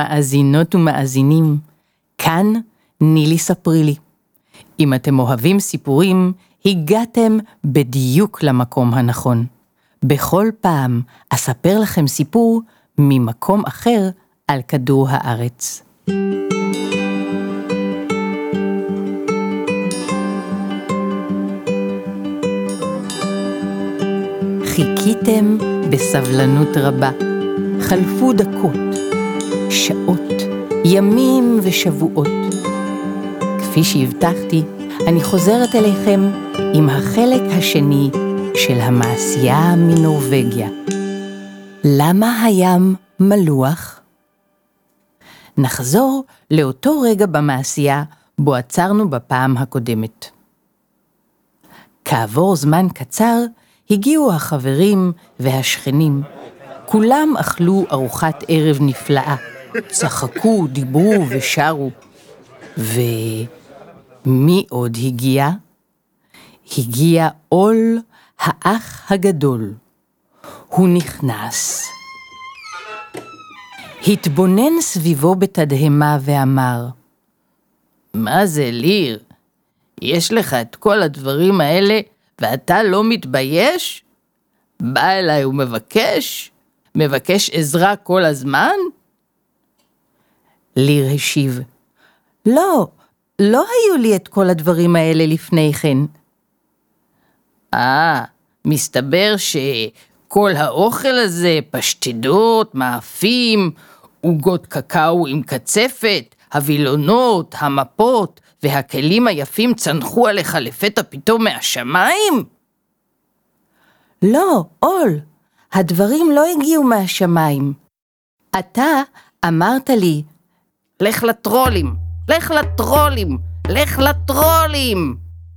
מאזינות ומאזינים, כאן נילי ספרי לי. אם אתם אוהבים סיפורים, הגעתם בדיוק למקום הנכון. בכל פעם אספר לכם סיפור ממקום אחר על כדור הארץ. חיכיתם בסבלנות רבה. חלפו דקות, שעות, ימים ושבועות. כפי שהבטחתי, אני חוזרת אליכם עם החלק השני של המעשייה מנורבגיה. למה הים מלוח? נחזור לאותו רגע במעשייה בו עצרנו בפעם הקודמת. כעבור זמן קצר הגיעו החברים והשכנים. כולם אכלו ארוחת ערב נפלאה, צחקו, דיברו ושרו. ומי עוד הגיע? הגיע עול האח הגדול. הוא נכנס. התבונן סביבו בתדהמה ואמר, מה זה, ליר? יש לך את כל הדברים האלה ואתה לא מתבייש? בא אליי ומבקש? מבקש עזרה כל הזמן? ליר השיב, לא, לא היו לי את כל הדברים האלה לפני כן. אה, מסתבר שכל האוכל הזה, פשטדות, מאפים, עוגות קקאו עם קצפת, הווילונות, המפות והכלים היפים צנחו עליך לפתע פתאום מהשמיים? לא, עול, הדברים לא הגיעו מהשמיים. אתה אמרת לי, לך לטרולים, לך לטרולים, לך לטרולים.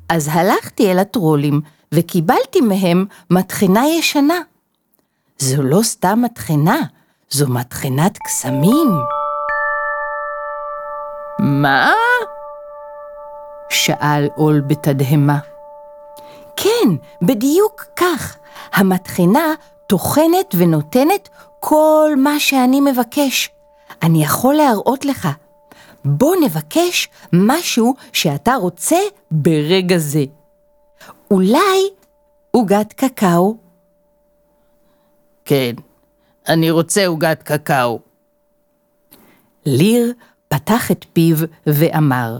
אז הלכתי אל הטרולים וקיבלתי מהם מטחנה ישנה. זו לא סתם מטחנה, זו מטחנת קסמים. מה? שאל עול בתדהמה. כן, בדיוק כך. המטחנה טוחנת ונותנת כל מה שאני מבקש. אני יכול להראות לך. בוא נבקש משהו שאתה רוצה ברגע זה. אולי עוגת קקאו? כן, אני רוצה עוגת קקאו. ליר פתח את פיו ואמר,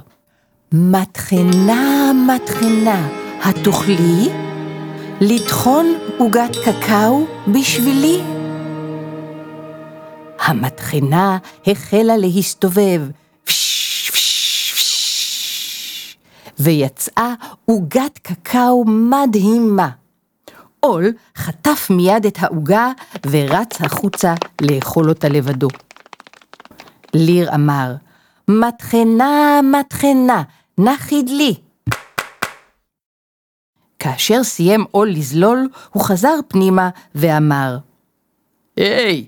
מטחנה, מטחנה, התוכלי לטחון עוגת קקאו בשבילי? המטחנה החלה להסתובב, ויצאה עוגת קקאו מדהימה. עול חטף מיד את העוגה ורץ החוצה לאכול אותה לבדו. ליר אמר, מטחנה, מטחנה, נחיד לי. כאשר סיים עול לזלול, הוא חזר פנימה ואמר, היי,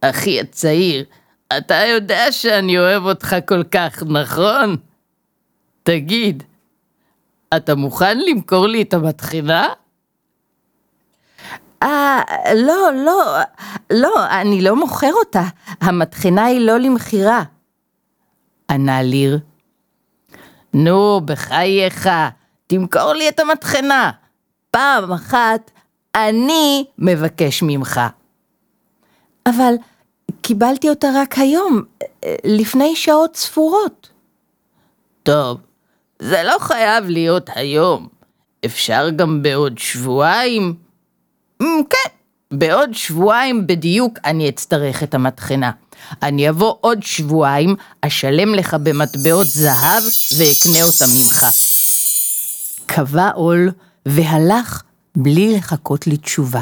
אחי הצעיר, אתה יודע שאני אוהב אותך כל כך, נכון? תגיד, אתה מוכן למכור לי את המטחינה? אה, לא, לא, לא, אני לא מוכר אותה. המטחנה היא לא למכירה. ענה ליר. נו, בחייך, תמכור לי את המטחנה. פעם אחת אני מבקש ממך. אבל קיבלתי אותה רק היום, לפני שעות ספורות. טוב, זה לא חייב להיות היום. אפשר גם בעוד שבועיים. כן, בעוד שבועיים בדיוק אני אצטרך את המטחנה. אני אבוא עוד שבועיים, אשלם לך במטבעות זהב ואקנה אותה ממך. קבע עול והלך בלי לחכות לתשובה.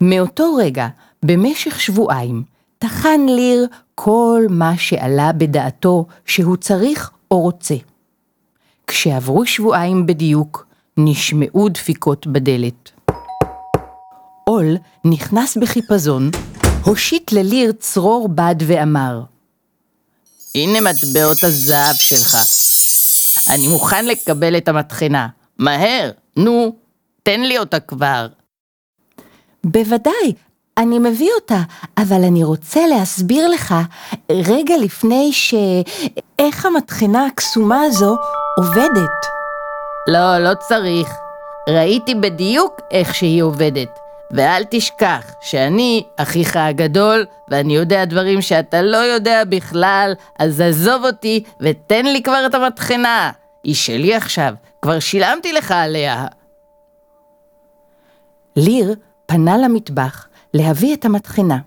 מאותו רגע, במשך שבועיים, טחן ליר כל מה שעלה בדעתו שהוא צריך או רוצה. כשעברו שבועיים בדיוק, נשמעו דפיקות בדלת. עול נכנס בחיפזון, הושיט לליר צרור בד ואמר, הנה מטבעות הזהב שלך. אני מוכן לקבל את המטחנה. מהר, נו, תן לי אותה כבר. בוודאי, אני מביא אותה, אבל אני רוצה להסביר לך רגע לפני ש... איך המטחנה הקסומה הזו עובדת. לא, לא צריך. ראיתי בדיוק איך שהיא עובדת. ואל תשכח שאני אחיך הגדול, ואני יודע דברים שאתה לא יודע בכלל, אז עזוב אותי ותן לי כבר את המטחנה. היא שלי עכשיו, כבר שילמתי לך עליה. ליר פנה למטבח להביא את המטחנה.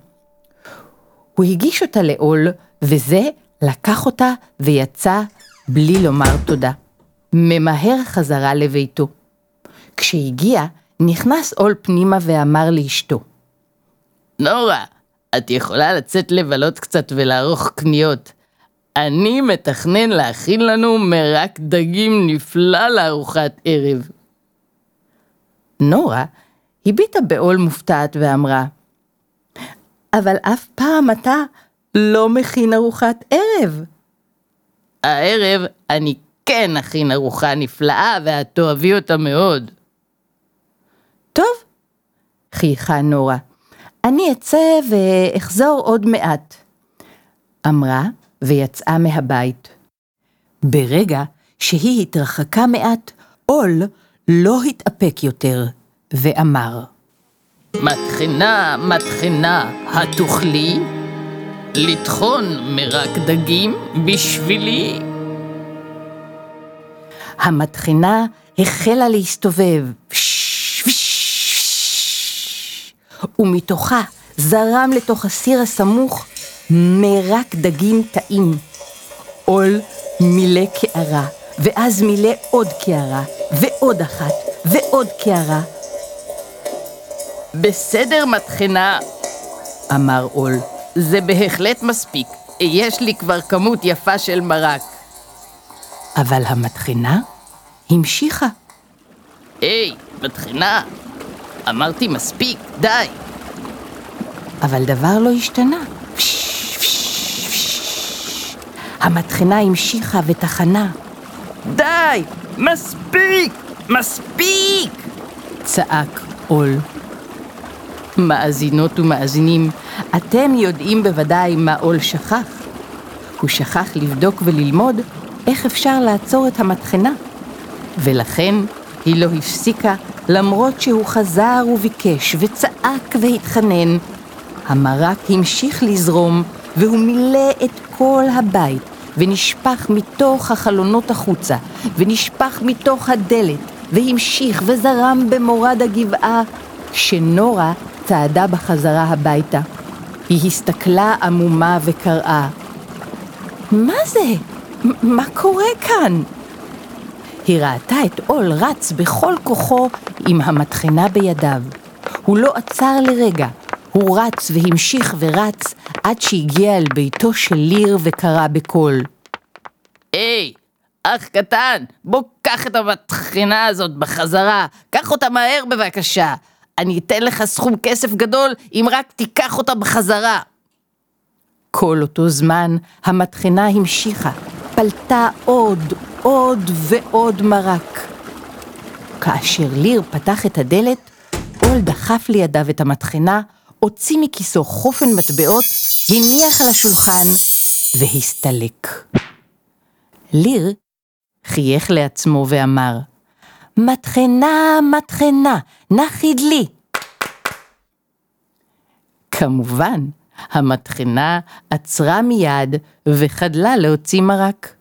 הוא הגיש אותה לעול, וזה לקח אותה ויצא בלי לומר תודה. ממהר חזרה לביתו. כשהגיע, נכנס עול פנימה ואמר לאשתו, נורה, את יכולה לצאת לבלות קצת ולערוך קניות. אני מתכנן להכין לנו מרק דגים נפלא לארוחת ערב. נורה הביטה בעול מופתעת ואמרה, אבל אף פעם אתה לא מכין ארוחת ערב. הערב אני כן אכין ארוחה נפלאה ואת תאהבי אותה מאוד. טוב, חייכה נורה, אני אצא ואחזור עוד מעט. אמרה ויצאה מהבית. ברגע שהיא התרחקה מעט, עול לא התאפק יותר, ואמר, מטחנה, מטחנה, התוכלי לטחון מרק דגים בשבילי? המטחנה החלה להסתובב, ומתוכה זרם לתוך הסיר הסמוך מרק דגים טעים. עול מילא קערה, ואז מילא עוד קערה, ועוד אחת, ועוד קערה. בסדר, מטחנה, אמר עול, זה בהחלט מספיק, יש לי כבר כמות יפה של מרק. אבל המטחנה המשיכה. היי, מטחנה, אמרתי מספיק, די. אבל דבר לא השתנה. המטחנה המשיכה וטחנה. די! מספיק! מספיק! צעק עול. מאזינות ומאזינים, אתם יודעים בוודאי מה עול שכח. הוא שכח לבדוק וללמוד איך אפשר לעצור את המטחנה. ולכן היא לא הפסיקה למרות שהוא חזר וביקש וצעק והתחנן. המרק המשיך לזרום והוא מילא את כל הבית ונשפך מתוך החלונות החוצה ונשפך מתוך הדלת והמשיך וזרם במורד הגבעה כשנורה צעדה בחזרה הביתה. היא הסתכלה עמומה וקראה מה זה? מה קורה כאן? היא ראתה את עול רץ בכל כוחו עם המטחנה בידיו. הוא לא עצר לרגע, הוא רץ והמשיך ורץ עד שהגיע אל ביתו של ליר וקרא בקול. היי, אח קטן, בוא קח את המטחנה הזאת בחזרה, קח אותה מהר בבקשה. אני אתן לך סכום כסף גדול אם רק תיקח אותה בחזרה. כל אותו זמן המטחנה המשיכה, פלטה עוד, עוד ועוד מרק. כאשר ליר פתח את הדלת, עול דחף לידיו את המטחנה, הוציא מכיסו חופן מטבעות, הניח על השולחן והסתלק. ליר חייך לעצמו ואמר, מטחנה, מטחנה, נחיד לי. כמובן, המטחנה עצרה מיד וחדלה להוציא מרק.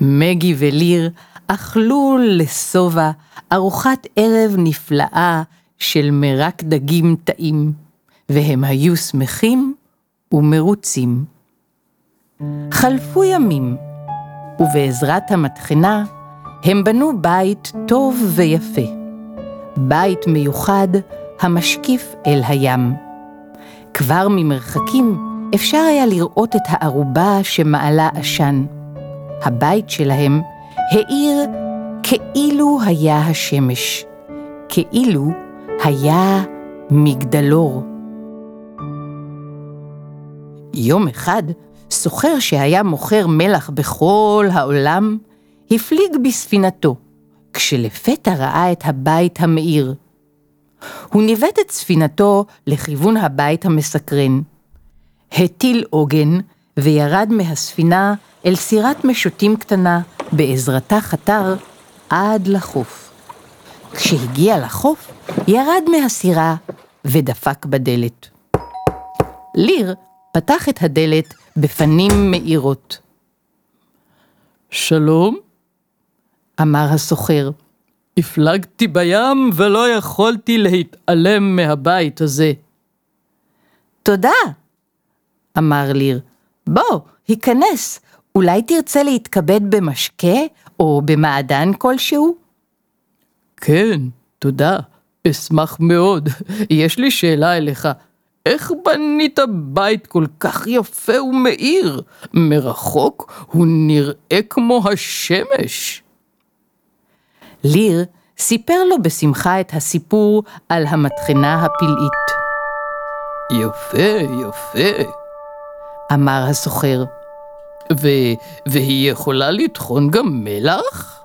מגי וליר אכלו לשובע ארוחת ערב נפלאה של מרק דגים טעים, והם היו שמחים ומרוצים. חלפו ימים, ובעזרת המטחנה הם בנו בית טוב ויפה. בית מיוחד המשקיף אל הים. כבר ממרחקים אפשר היה לראות את הערובה שמעלה עשן. הבית שלהם האיר כאילו היה השמש, כאילו היה מגדלור. יום אחד, סוחר שהיה מוכר מלח בכל העולם, הפליג בספינתו, כשלפתע ראה את הבית המאיר. הוא ניווט את ספינתו לכיוון הבית המסקרן. הטיל עוגן וירד מהספינה אל סירת משוטים קטנה, בעזרתה חתר עד לחוף. כשהגיע לחוף, ירד מהסירה ודפק בדלת. ליר פתח את הדלת בפנים מאירות. שלום, אמר הסוחר. הפלגתי בים ולא יכולתי להתעלם מהבית הזה. תודה, אמר ליר. בוא, היכנס, אולי תרצה להתכבד במשקה או במעדן כלשהו? כן, תודה, אשמח מאוד. יש לי שאלה אליך. איך בנית בית כל כך יפה ומאיר? מרחוק הוא נראה כמו השמש. ליר סיפר לו בשמחה את הסיפור על המטחנה הפלאית. יפה, יפה, אמר הסוחר. ו- והיא יכולה לטחון גם מלח?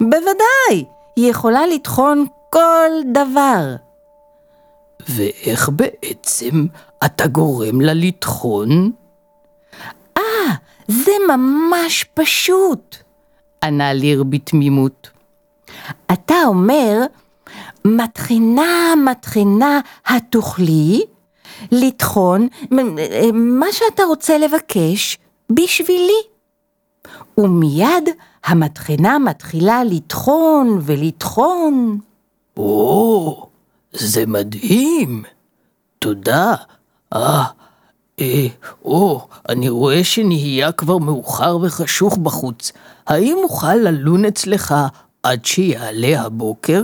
בוודאי, היא יכולה לטחון כל דבר. ואיך בעצם אתה גורם לה לטחון? אה, זה ממש פשוט, ענה ליר בתמימות. אתה אומר, מטחנה, מטחנה, התוכלי לטחון מה שאתה רוצה לבקש בשבילי. ומיד המטחנה מתחילה לטחון ולטחון. או, זה מדהים. תודה. אה, אה, או, אני רואה שנהיה כבר מאוחר וחשוך בחוץ. האם אוכל ללון אצלך עד שיעלה הבוקר?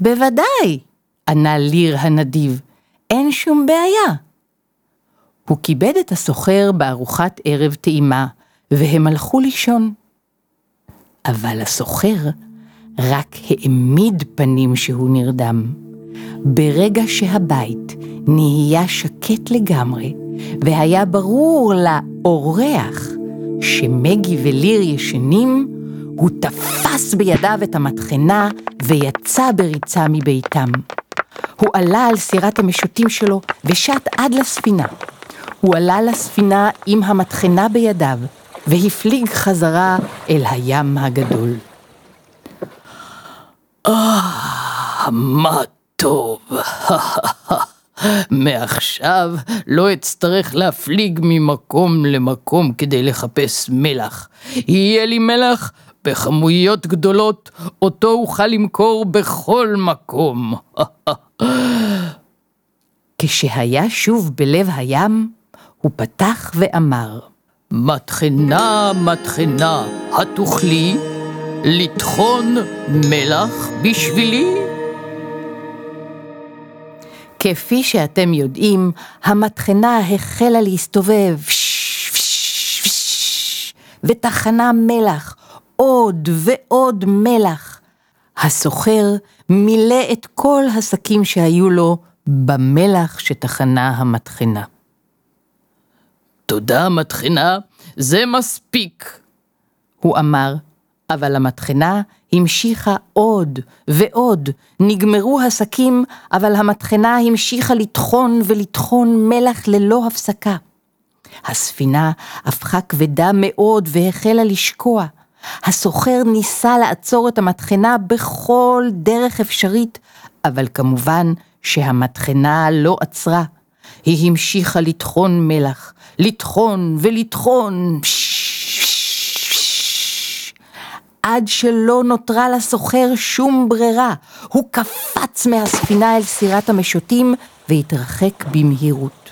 בוודאי, ענה ליר הנדיב, אין שום בעיה. הוא כיבד את הסוחר בארוחת ערב טעימה, והם הלכו לישון. אבל הסוחר רק העמיד פנים שהוא נרדם. ברגע שהבית נהיה שקט לגמרי, והיה ברור לאורח שמגי וליר ישנים, הוא תפס בידיו את המטחנה ויצא בריצה מביתם. הוא עלה על סירת המשוטים שלו ושט עד לספינה. הוא עלה לספינה עם המטחנה בידיו, והפליג חזרה אל הים הגדול. אה, מה טוב. מעכשיו לא אצטרך להפליג ממקום למקום כדי לחפש מלח. יהיה לי מלח בכמויות גדולות, אותו אוכל למכור בכל מקום. כשהיה שוב בלב הים, הוא פתח ואמר, מטחנה, מטחנה, התוכלי לטחון מלח בשבילי? כפי שאתם יודעים, המטחנה החלה להסתובב, וטחנה מלח, עוד ועוד מלח. הסוחר מילא את כל השקים שהיו לו במלח שטחנה המטחנה. תודה, מטחנה, זה מספיק. הוא אמר, אבל המטחנה המשיכה עוד ועוד. נגמרו השקים, אבל המטחנה המשיכה לטחון ולטחון מלח ללא הפסקה. הספינה הפכה כבדה מאוד והחלה לשקוע. הסוחר ניסה לעצור את המטחנה בכל דרך אפשרית, אבל כמובן שהמטחנה לא עצרה. היא המשיכה לטחון מלח, לטחון ולטחון, עד שלא נותרה לסוחר שום ברירה. הוא קפץ מהספינה אל סירת המשוטים והתרחק במהירות.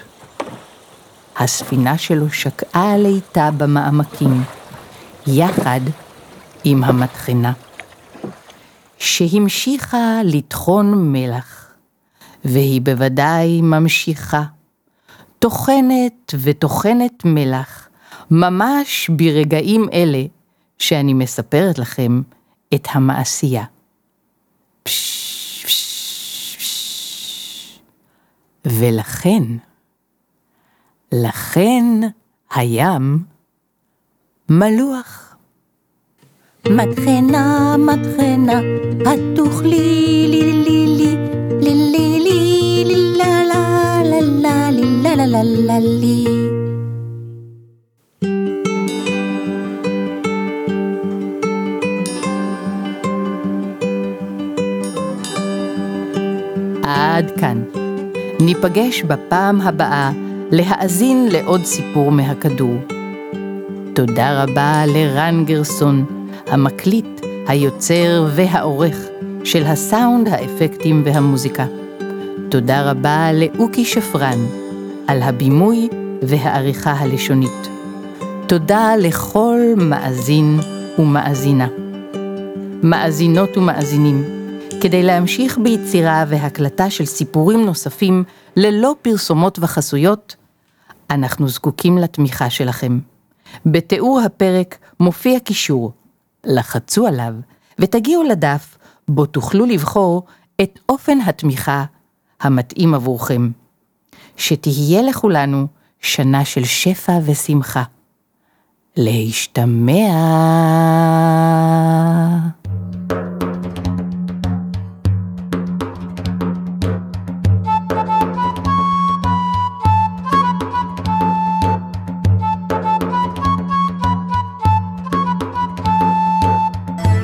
הספינה שלו שקעה לאיטה במעמקים, יחד עם המטחנה, שהמשיכה לטחון מלח, והיא בוודאי ממשיכה. טוחנת וטוחנת מלח, ממש ברגעים אלה שאני מספרת לכם את המעשייה. ולכן, לכן הים מלוח. מטחנה, מטחנה, את תאכלי לי לי לי לי לי לי לי לה לה לה לה לי לה לה לה לה לי עד כאן. ניפגש בפעם הבאה להאזין לעוד סיפור מהכדור. תודה רבה לרן גרסון, המקליט, היוצר והעורך של הסאונד, האפקטים והמוזיקה. תודה רבה לאוקי שפרן על הבימוי והעריכה הלשונית. תודה לכל מאזין ומאזינה. מאזינות ומאזינים, כדי להמשיך ביצירה והקלטה של סיפורים נוספים ללא פרסומות וחסויות, אנחנו זקוקים לתמיכה שלכם. בתיאור הפרק מופיע קישור, לחצו עליו ותגיעו לדף בו תוכלו לבחור את אופן התמיכה המתאים עבורכם. שתהיה לכולנו שנה של שפע ושמחה. להשתמע.